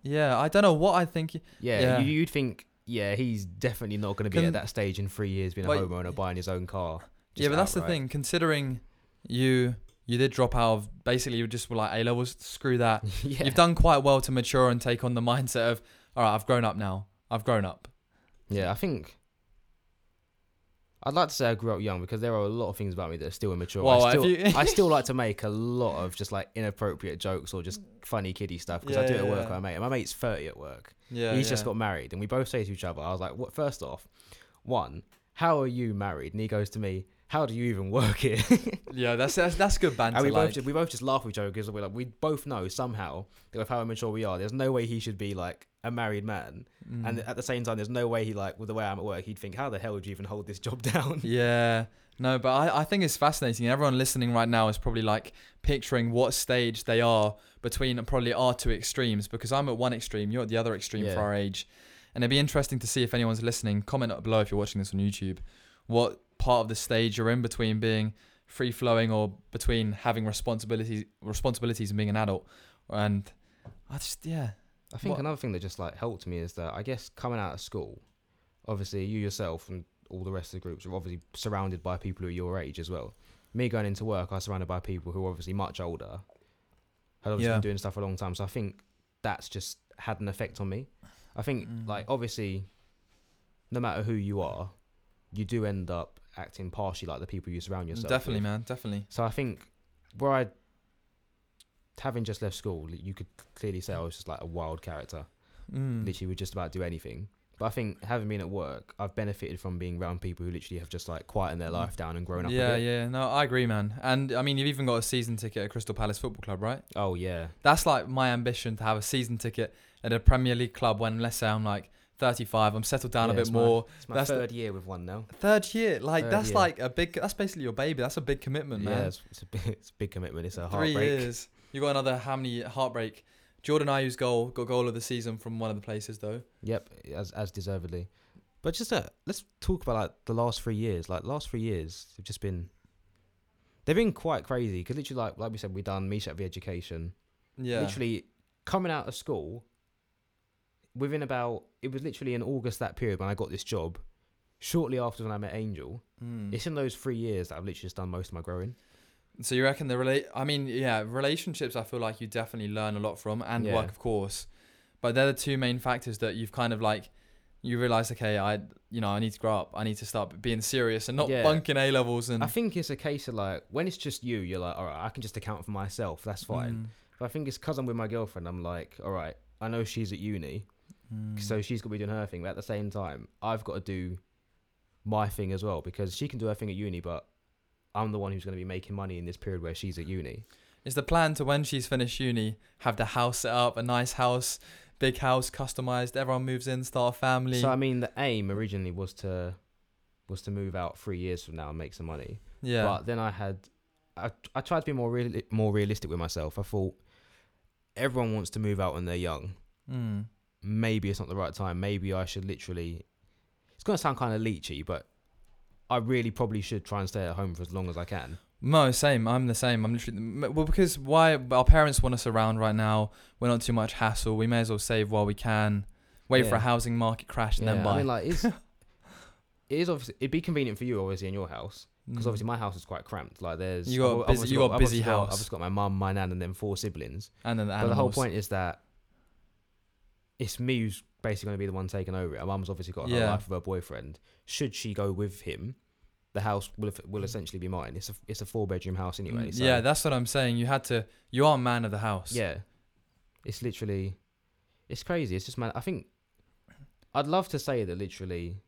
Yeah, I don't know what I think. Yeah, Yeah. You'd think. Yeah, he's definitely not going to be Can- at that stage in three years, being a homeowner, buying his own car. yeah, but that's the thing. Considering you you did drop out of basically you just were like A levels. Screw that. yeah. You've done quite well to mature and take on the mindset of all right. I've grown up now. I've grown up. Yeah, I think. I'd like to say I grew up young because there are a lot of things about me that are still immature. Well, I, still, you- I still like to make a lot of just like inappropriate jokes or just funny kiddie stuff because I Yeah, do it at yeah, work yeah. with my mate. My mate's 30 at work. Yeah, He's just got married and we both say to each other, I was like, what, first off, one, how are you married? And he goes to me, how do you even work here? Yeah, that's that's, that's good banter. and we like, both just, we both just laugh with each other because we're like we both know somehow that with how immature we are, there's no way he should be like a married man, mm. and at the same time, there's no way he like with the way I'm at work, he'd think how the hell would you even hold this job down? Yeah. No, but I, I think it's fascinating. Everyone listening right now is probably like picturing what stage they are between probably our two extremes because I'm at one extreme, you're at the other extreme Yeah. for our age. And it'd be interesting to see if anyone's listening. Comment below if you're watching this on YouTube. What part of the stage you're in between being free flowing or between having responsibilities responsibilities and being an adult. And I just yeah. I think What- another thing that just like helped me is that I guess coming out of school, obviously you yourself and all the rest of the groups are obviously surrounded by people who are your age as well. Me going into work, I was surrounded by people who are obviously much older, had obviously Yeah. been doing stuff for a long time. So I think that's just had an effect on me. I think Mm. like obviously, no matter who you are, you do end up acting partially like the people you surround yourself. Definitely, with. man, definitely. So I think where I having just left school, you could clearly say I was just like a wild character. Mm. Literally, would just about do anything. But I think having been at work, I've benefited from being around people who literally have just like quietened their life down and grown up. Mm. Yeah, a bit. yeah. No, I agree, man. And I mean, you've even got a season ticket at Crystal Palace Football Club, right? Oh yeah. That's like my ambition to have a season ticket at a Premier League club when, let's say, I'm like 35, I'm settled down Yeah, a bit it's my- more. It's my That's the- third year with one now. Third year, like Third that's year. like a big. That's basically your baby. That's a big commitment, Yeah, man. it's, it's a big, it's a big commitment. It's a heartbreak. Three years. You got another how many heartbreak? Jordan Ayew's goal got goal of the season from one of the places though. Yep, as as deservedly. But just uh, let's talk about like the last three years. Like last three years, have just been they've been quite crazy. Because literally, like like we said, we done Misha the education. Yeah. Literally coming out of school. Within about it was literally in August that period when I got this job. Shortly after when I met Angel, Mm. it's in those three years that I've literally just done most of my growing. So you reckon the relate? I mean, yeah, relationships. I feel like you definitely learn a lot from, and Yeah. work, of course. But they're the two main factors that you've kind of like. You realize, okay, I, you know, I need to grow up. I need to start being serious and not Yeah. bunking A levels and. I think it's a case of like when it's just you, you're like, all right, I can just account for myself. That's fine. Mm, But I think it's because I'm with my girlfriend. I'm like, all right, I know she's at uni. Mm. So she's got to be doing her thing, but at the same time, I've got to do my thing as well because she can do her thing at uni, but I'm the one who's going to be making money in this period where she's at uni. Is the plan to when she's finished uni have the house set up, a nice house, big house, customized, everyone moves in, start a family? So I mean, the aim originally was to was to move out three years from now and make some money. yeah. But then I had, I, I tried to be more real, more realistic with myself. I thought everyone wants to move out when they're young. Mm. Maybe it's not the right time. Maybe I should literally. It's gonna sound kind of leechy, but I really probably should try and stay at home for as long as I can. No, same. I'm the same. I'm literally well because why our parents want us around right now. We're not too much hassle. We may as well save while we can. Wait for a housing market crash and then buy. I mean, like, it's, it is obviously it'd be convenient for you, obviously, in your house, because Mm. obviously my house is quite cramped. Like, there's You got I've- a I've busy- you got I've busy got- house. I've just got my mum, my nan, and then four siblings. and then the But the whole point is that it's me who's basically going to be the one taking over it. My mum's obviously got her Yeah. life with her boyfriend. Should she go with him, the house will will essentially be mine. It's a it's a four bedroom house anyway. Mm, So yeah, that's what I'm saying. You had to. You are man of the house. yeah, it's literally, it's crazy. It's just man. I think I'd love to say that literally,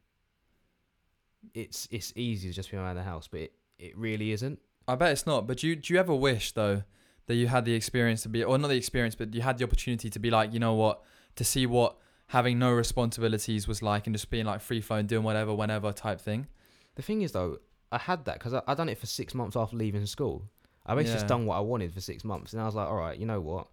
it's it's easy to just be a man of the house, but it, it really isn't. I bet it's not. But do you, do you ever wish though that you had the experience to be, or not the experience, but you had the opportunity to be like, you know what, to see what having no responsibilities was like, and just being like free flowing, doing whatever, whenever type thing. The thing is though, I had that because I, I done it for six months after leaving school. I basically just done what I wanted for six months, and I was like, all right, you know what?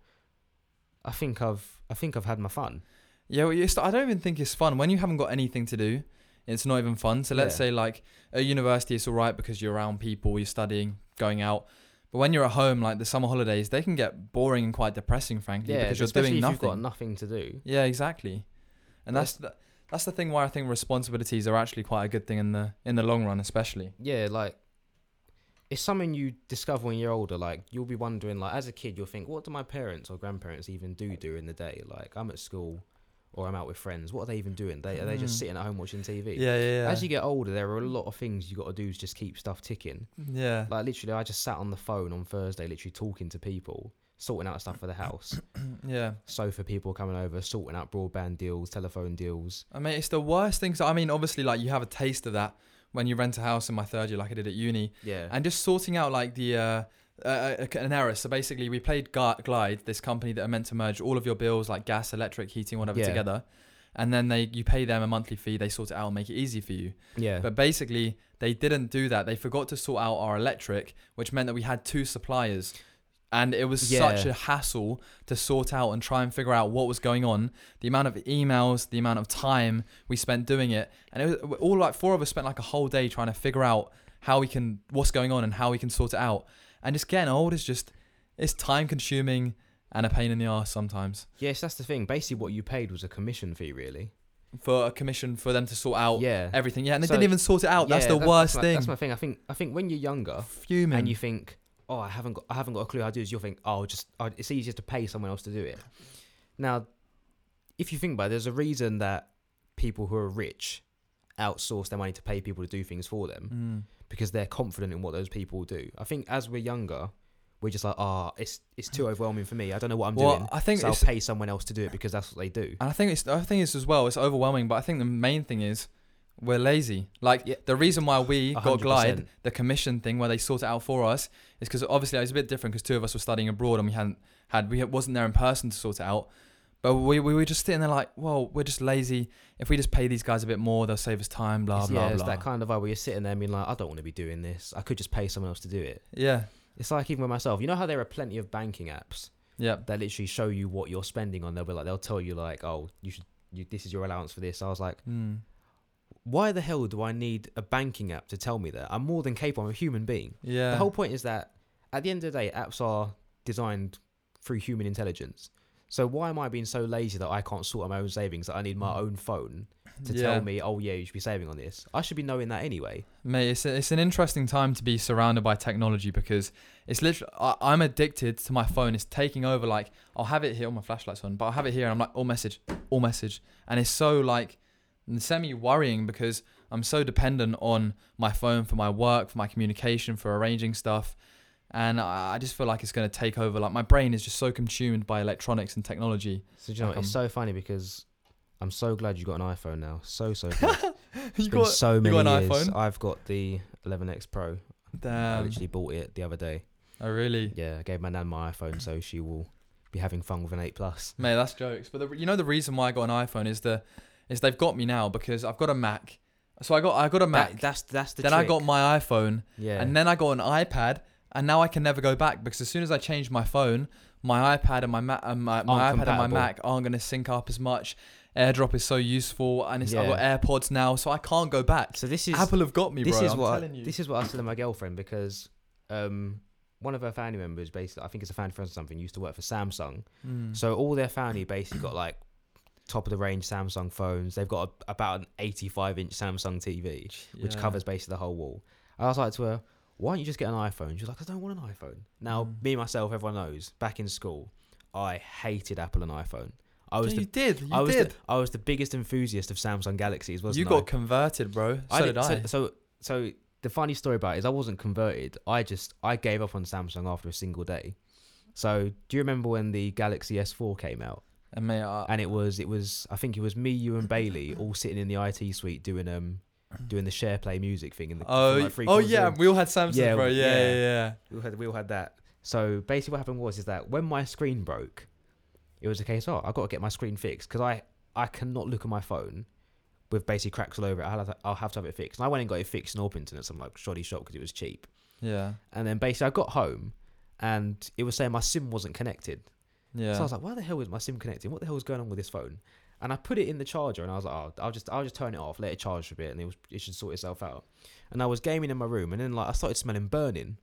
I think I've I think I've had my fun. Yeah, well, I don't even think it's fun when you haven't got anything to do. It's not even fun. So let's Yeah. say like at university, it's all right because you're around people, you're studying, going out. But when you're at home, like the summer holidays, they can get boring and quite depressing, frankly, Yeah, because you're doing if nothing. you've got nothing to do. Yeah, exactly. And that's the, that's the thing why I think responsibilities are actually quite a good thing in the in the long run, especially. Yeah, like it's something you discover when you're older. Like you'll be wondering, like as a kid, you'll think, what do my parents or grandparents even do during the day? Like I'm at school or I'm out with friends. What are they even doing? They are they just Mm. sitting at home watching TV? Yeah, yeah, yeah. As you get older, there are a lot of things you got to do to just keep stuff ticking. yeah. Like literally, I just sat on the phone on Thursday, literally talking to people, sorting out stuff for the house. yeah. sofa people coming over, sorting out broadband deals, telephone deals. I mean, it's the worst thing. So, I mean, obviously, like you have a taste of that when you rent a house in my third year, like I did at uni, Yeah. and just sorting out like the uh, uh, an error. So basically, we played Glide, this company that are meant to merge all of your bills, like gas, electric, heating, whatever, Yeah. together, and then they you pay them a monthly fee. They sort it out and make it easy for you. yeah. But basically, they didn't do that. They forgot to sort out our electric, which meant that we had two suppliers. And it was Yeah. such a hassle to sort out and try and figure out what was going on. The amount of emails, the amount of time we spent doing it. And it was all like four of us spent like a whole day trying to figure out how we can, what's going on and how we can sort it out. And just getting old is just, it's time consuming and a pain in the ass sometimes. yes, that's the thing. Basically, what you paid was a commission fee, really. For a commission for them to sort out yeah. everything. Yeah. And they So- didn't even sort it out. that's Yeah, the worst my, thing. That's my thing. I think. I think when you're younger Fuming. and you think, oh, I haven't got, I haven't got a clue how to do this. You'll think, oh, just, oh, it's easier to pay someone else to do it. Now, if you think about it, there's a reason that people who are rich outsource their money to pay people to do things for them Mm. Because they're confident in what those people do. I think as we're younger, we're just like, ah, it's it's too overwhelming for me. I don't know what I'm Well, doing. I think so I'll pay someone else to do it because that's what they do. And I think it's I think it's as well. It's overwhelming, but I think the main thing is we're lazy. Like Yeah. the reason why we A got Glide, the commission thing where they sort it out for us, is because obviously it was a bit different because two of us were studying abroad and we hadn't had we wasn't there in person to sort it out. But we, we were just sitting there like, well, we're just lazy. If we just pay these guys a bit more, they'll save us time. Blah It's- blah yeah, it's blah. that kind of vibe where you're sitting there being like, I don't want to be doing this. I could just pay someone else to do it. yeah, It's like even with myself. You know how there are plenty of banking apps yeah, that literally show you what you're spending on. They'll be like, they'll tell you like, oh, you should, you, this is your allowance for this. I was like, mm. why the hell do I need a banking app to tell me that? I'm more than capable. I'm a human being. yeah. The whole point is that at the end of the day, apps are designed through human intelligence. So why am I being so lazy that I can't sort out my own savings? That I need my own phone to Mm. yeah. tell me, oh yeah, you should be saving on this. I should be knowing that anyway. Mate, it's, a, it's an interesting time to be surrounded by technology because it's literally, I, I'm addicted to my phone. It's taking over. Like, I'll have it here, all my flashlight's on, but I'll have it here and I'm like, all message, all message. And it's so like semi worrying because I'm so dependent on my phone for my work, for my communication, for arranging stuff. And I, I just feel like it's going to take over. Like, my brain is just so consumed by electronics and technology. So you know, Like, it's so funny because I'm so glad you got an iPhone now. So so glad. You got, so many got an years. iPhone? I've got the 11x Pro. Damn. I literally bought it the other day. Oh, really? Yeah, I gave my nan my iPhone, so she will be having fun with an 8 Plus. Mate, that's jokes. But the, you know the reason why I got an iPhone is the is they've got me now because I've got a Mac. So I got I got a Mac. That, that's that's the. then I got my iPhone, yeah. and then I got an iPad, and now I can never go back because as soon as I change my phone, my iPad and my Mac, and my, my Aren't iPad and my compatible. Mac aren't gonna sync up as much. AirDrop is so useful, and it's, I've got AirPods now, so I can't go back. so this is Apple have got me, this bro. is I'm what telling you. this is what I was telling my girlfriend because um one of her family members basically I think it's a family friend or something used to work for Samsung. Mm. So all their family basically got like top of the range Samsung phones. They've got a, about an 85 inch Samsung TV which Yeah. covers basically the whole wall. I was like to her, why don't you just get an iPhone? She was like, I don't want an iPhone. Now, Mm. me myself, everyone knows, back in school, I hated Apple and iPhone. I was Yeah, the you did. You I was did. the, I was the biggest enthusiast of Samsung Galaxies, wasn't you I? got converted, bro. So did, I. So, so, so the funny story about it is I wasn't converted. I just I gave up on Samsung after a single day. So do you remember when the Galaxy S4 came out? and mate, I, And it was it was I think it was me, you, and Bailey all sitting in the IT suite doing um doing the share play music thing in the oh, like, oh yeah, we all had Samsung, Yeah, bro. Yeah, yeah. yeah, yeah. we all had we all had that. So basically, what happened was is that when my screen broke, it was a case. Oh, I got to get my screen fixed because I I cannot look at my phone with basically cracks all over it. I'll have to, I'll have to have it fixed. And I went and got it fixed in Orpington at some like shoddy shop because it was cheap. Yeah, And then basically, I got home and it was saying my SIM wasn't connected. yeah. So I was like, why the hell is my SIM connected? What the hell is going on with this phone? And I put it in the charger and I was like, oh, I'll just I'll just turn it off, let it charge for a bit, and it was it should sort itself out. And I was gaming in my room, and then like I started smelling burning.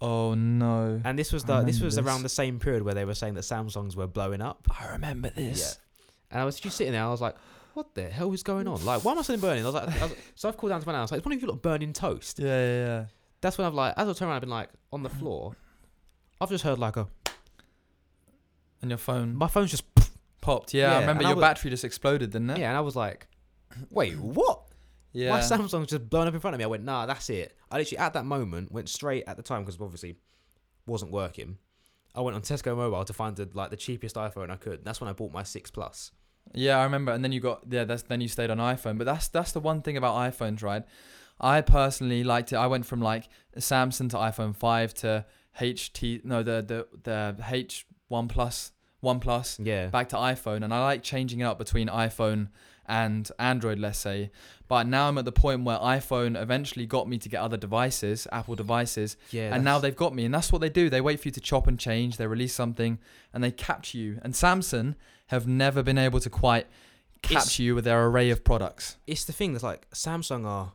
oh no. And this was the this was this. around the same period where they were saying that Samsungs were blowing up. I remember this. Yeah. And I was just sitting there, I was like, what the hell is going on? Like, why am I smelling burning? I was like, I was, so I've called down to my house. Like, it's one of you lot burning toast. Yeah, yeah, yeah. That's when I've like, as I turn around, I've been like on the floor. I've just heard like a And your phone my phone's just popped. Yeah, Yeah, I remember and I your was- battery just exploded, didn't it? yeah, and I was like, wait, what? Yeah. My Samsung's just blown up in front of me. I went, nah, that's it. I literally at that moment went straight at the time because obviously wasn't working. I went on Tesco Mobile to find the like the cheapest iPhone I could. That's when I bought my six plus. Yeah, I remember. And then you got yeah. That's then you stayed on iPhone. But that's that's the one thing about iPhones, right? I personally liked it. I went from like Samsung to iPhone five to HT. No, the the the H one plus one plus Yeah, back to iPhone, and I like changing it up between iPhone and Android, let's say. But now I'm at the point where iPhone eventually got me to get other devices, Apple devices, yeah. and now they've got me, and that's what they do. They wait for you to chop and change. They release something, and they capture you. And Samsung have never been able to quite capture It's- you with their array of products. it's the thing that's like Samsung are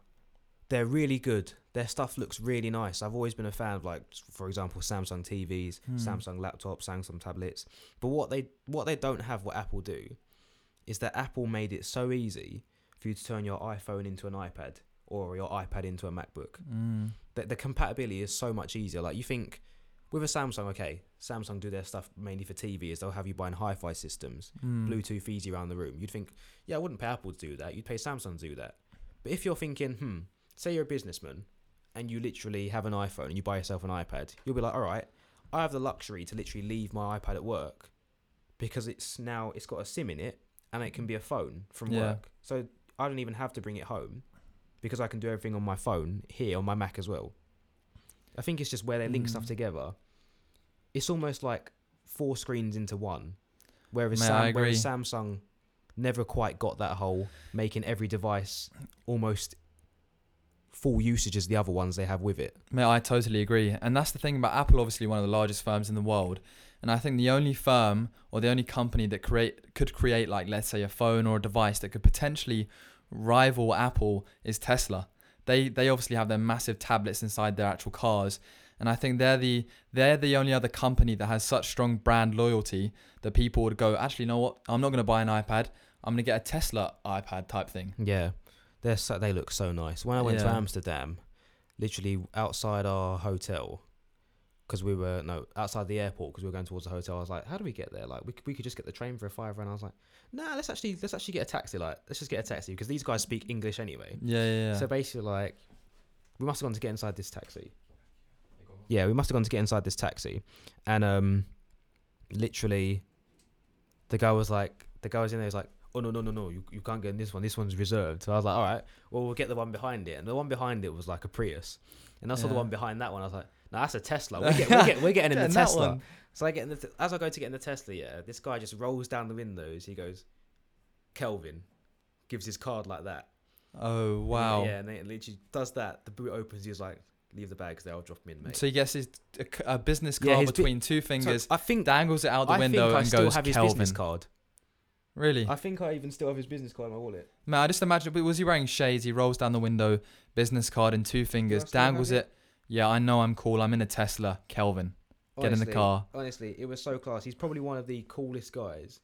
they're really good. Their stuff looks really nice. I've always been a fan of like for example Samsung TVs, Hmm. Samsung laptops, Samsung tablets. But what they what they don't have what Apple do is that Apple made it so easy for you to turn your iPhone into an iPad or your iPad into a MacBook. Mm. The, the compatibility is so much easier. Like you think with a Samsung, okay, Samsung do their stuff mainly for TVs. they'll have you buying hi-fi systems. Mm. Bluetooth easy around the room. You'd think, yeah, I wouldn't pay Apple to do that. You'd pay Samsung to do that. But if you're thinking, hmm, say you're a businessman and you literally have an iPhone and you buy yourself an iPad, you'll be like, all right, I have the luxury to literally leave my iPad at work because it's now it's got a SIM in it and it can be a phone from Yeah. work. So I don't even have to bring it home because I can do everything on my phone here on my Mac as well. I think it's just where they link stuff Mm. together. It's almost like four screens into one. Whereas, Sam, whereas. Samsung never quite got that whole making every device almost full usage as the other ones they have with it. Mate, I totally agree. And that's the thing about Apple, obviously one of the largest firms in the world. And I think the only firm or the only company that create could create like let's say a phone or a device that could potentially rival Apple is Tesla. They they obviously have their massive tablets inside their actual cars. And I think they're the they're the only other company that has such strong brand loyalty that people would go, actually, you know what? I'm not gonna buy an iPad. I'm gonna get a Tesla iPad type thing. Yeah, they're so, they look so nice. When I went to Yeah. Amsterdam, literally outside our hotel, because we were no outside the airport because we were going towards the hotel. I was like, how do we get there? Like we, c- we could just get the train for a fiver, and I was like, nah, let's actually let's actually get a taxi. Like let's just get a taxi because these guys speak English anyway. Yeah, yeah, yeah. So basically, like, we must have gone to get inside this taxi. Yeah, we must have gone to get inside this taxi, and um, literally, the guy was like, the guy was in there. was like, oh no no no no, you, you can't get in this one. This one's reserved. So I was like, all right, well we'll get the one behind it, and the one behind it was like a Prius, and I saw the one behind that one. I was like, no, that's a Tesla. We're, get, we're, get, we're getting in the Tesla. one. So I get in the as I go to get in the Tesla. Yeah, this guy just rolls down the windows. He goes, Kelvin, gives his card like that. Oh wow. Yeah, and then it literally does that. The boot opens. He's like, "Leave the bag because they'll drop me in, mate." So he gets his a, a business Yeah, card bi- between two So fingers, I think dangles it out the I window, I and still goes have his Kelvin. business card. Really? I think I even still have his business card in my wallet. Man, I just imagine. but Was he wearing shades? He rolls down the window, business card in two fingers, still have dangles it? it. Yeah, I know I'm cool. I'm in a Tesla. Kelvin, get in the car. Honestly, it was so class. He's probably one of the coolest guys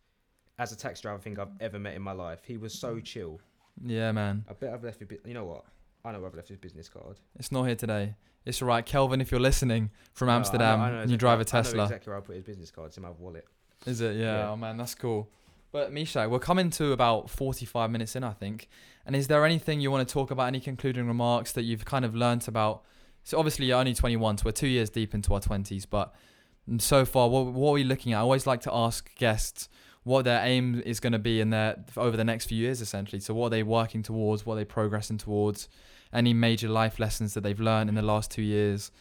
as a taxi driver I think I've ever met in my life. He was so chill. Yeah, man. I bet I've left his. bu- You know what? I know where I've left his business card. It's not here today. It's all right, Kelvin. If you're listening from No, I know- Amsterdam, I know and you exactly drive a I know Tesla. exactly where I put his business card. It's in my wallet. Is it? Yeah. Yeah. Oh man, that's cool. But Misha, we're coming to about 45 minutes in, I think. And is there anything you want to talk about? Any concluding remarks that you've kind of learnt about? So obviously you're only 21, so we're two years deep into our 20s. But mm, so far, what what are we looking at? I always like to ask guests what their aim is going to be in their over the next few years, essentially. So what are they working towards? What are they progressing towards? Any major life lessons that they've learned in the last two years?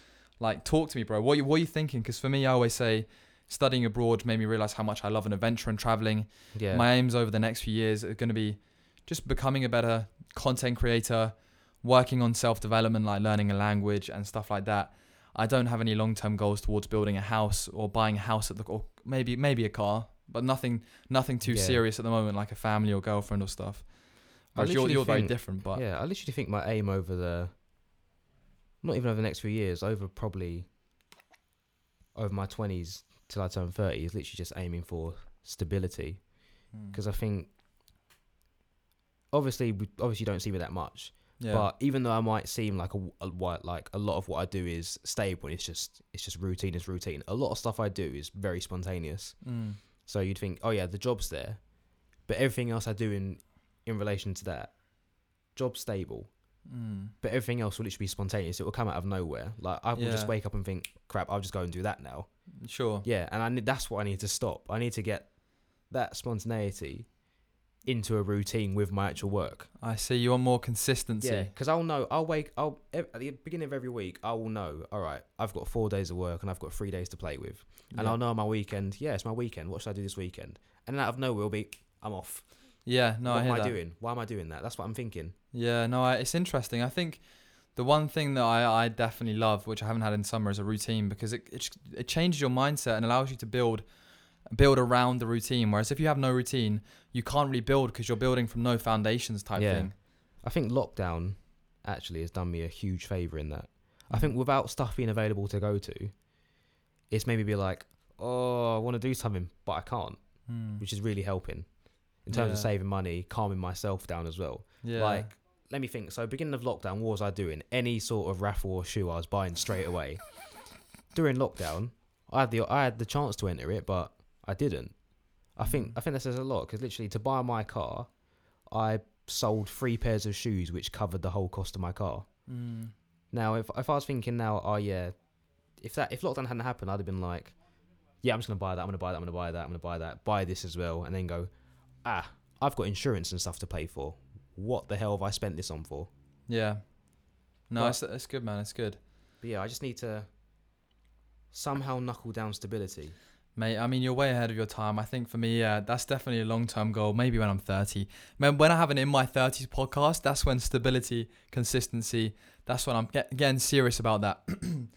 Like, talk to me, bro. What you what are you thinking? Because for me, I always say studying abroad made me realize how much I love an adventure and traveling. Yeah. My aims over the next few years are going to be just becoming a better content creator, working on self development, like learning a language and stuff like that. I don't have any long term goals towards building a house or buying a house at the or maybe maybe a car, but nothing nothing too Yeah. serious at the moment, like a family or girlfriend or stuff. Whereas you're you're very different, but yeah, I literally think my aim over the, not even over the next few years, over probably over my twenties till I turn thirty, is literally just aiming for stability. Mm. Because I think, obviously, we obviously don't see me that much, yeah, but even though I might seem like a, a like a lot of what I do is stable, it's just it's just routine is routine. A lot of stuff I do is very spontaneous. Mm. So you'd think, oh yeah, the job's there, but everything else I do in in relation to that, job's stable, Mm. but everything else will literally be spontaneous. It will come out of nowhere. Like I will just wake up and think, crap, I'll just go and do that now. Sure, Yeah, and I need that's what I need to stop. I need to get that spontaneity into a routine with my actual work. I see you want more consistency. Yeah, because I'll know. I'll wake. I'll at the beginning of every week. I will know. All right, I've got four days of work and I've got three days to play with, and yeah. I'll know on my weekend. Yeah, it's my weekend. What should I do this weekend? And out of nowhere, will be I'm off. Yeah, no, what I am hear I that. doing? Why am I doing that? That's what I'm thinking. Yeah, no, I, it's interesting. I think the one thing that I, I definitely love, which I haven't had in summer, is a routine because it, it it changes your mindset and allows you to build build around the routine. Whereas if you have no routine, you can't really build because you're building from no foundations type Yeah. thing. I think lockdown actually has done me a huge favor in that. I think without stuff being available to go to, it's made me be like, oh, I want to do something, but I can't, Mm. which is really helping in terms of saving money, calming myself down as well. Yeah, Like, let me think. So, beginning of lockdown, what was I doing? Any sort of raffle or shoe, I was buying straight away. During lockdown, I had the I had the chance to enter it, but I didn't. I think Mm. I think that says a lot because literally to buy my car, I sold three pairs of shoes which covered the whole cost of my car. Mm. Now, if if I was thinking now, oh yeah, if that if lockdown hadn't happened, I'd have been like, yeah, I'm just gonna buy that. I'm gonna buy that. I'm gonna buy that. I'm gonna buy that. Buy this as well, and then go, ah, I've got insurance and stuff to pay for. What the hell have I spent this on for? Yeah. No, But- it's, it's good, man. It's good. But yeah, I just need to somehow knuckle down stability. Mate, I mean, you're way ahead of your time. I think for me, yeah, that's definitely a long term goal. Maybe when I'm 30. Man, when I have an In My 30s podcast, that's when stability, consistency, that's when I'm get, getting serious about that.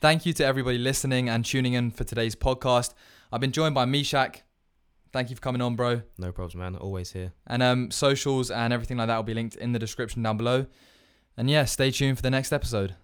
Thank you to everybody listening and tuning in for today's podcast. I've been joined by Mishaq. Thank you for coming on, bro. No problems, man. Always here. And um, socials and everything like that will be linked in the description down below. And yeah, stay tuned for the next episode.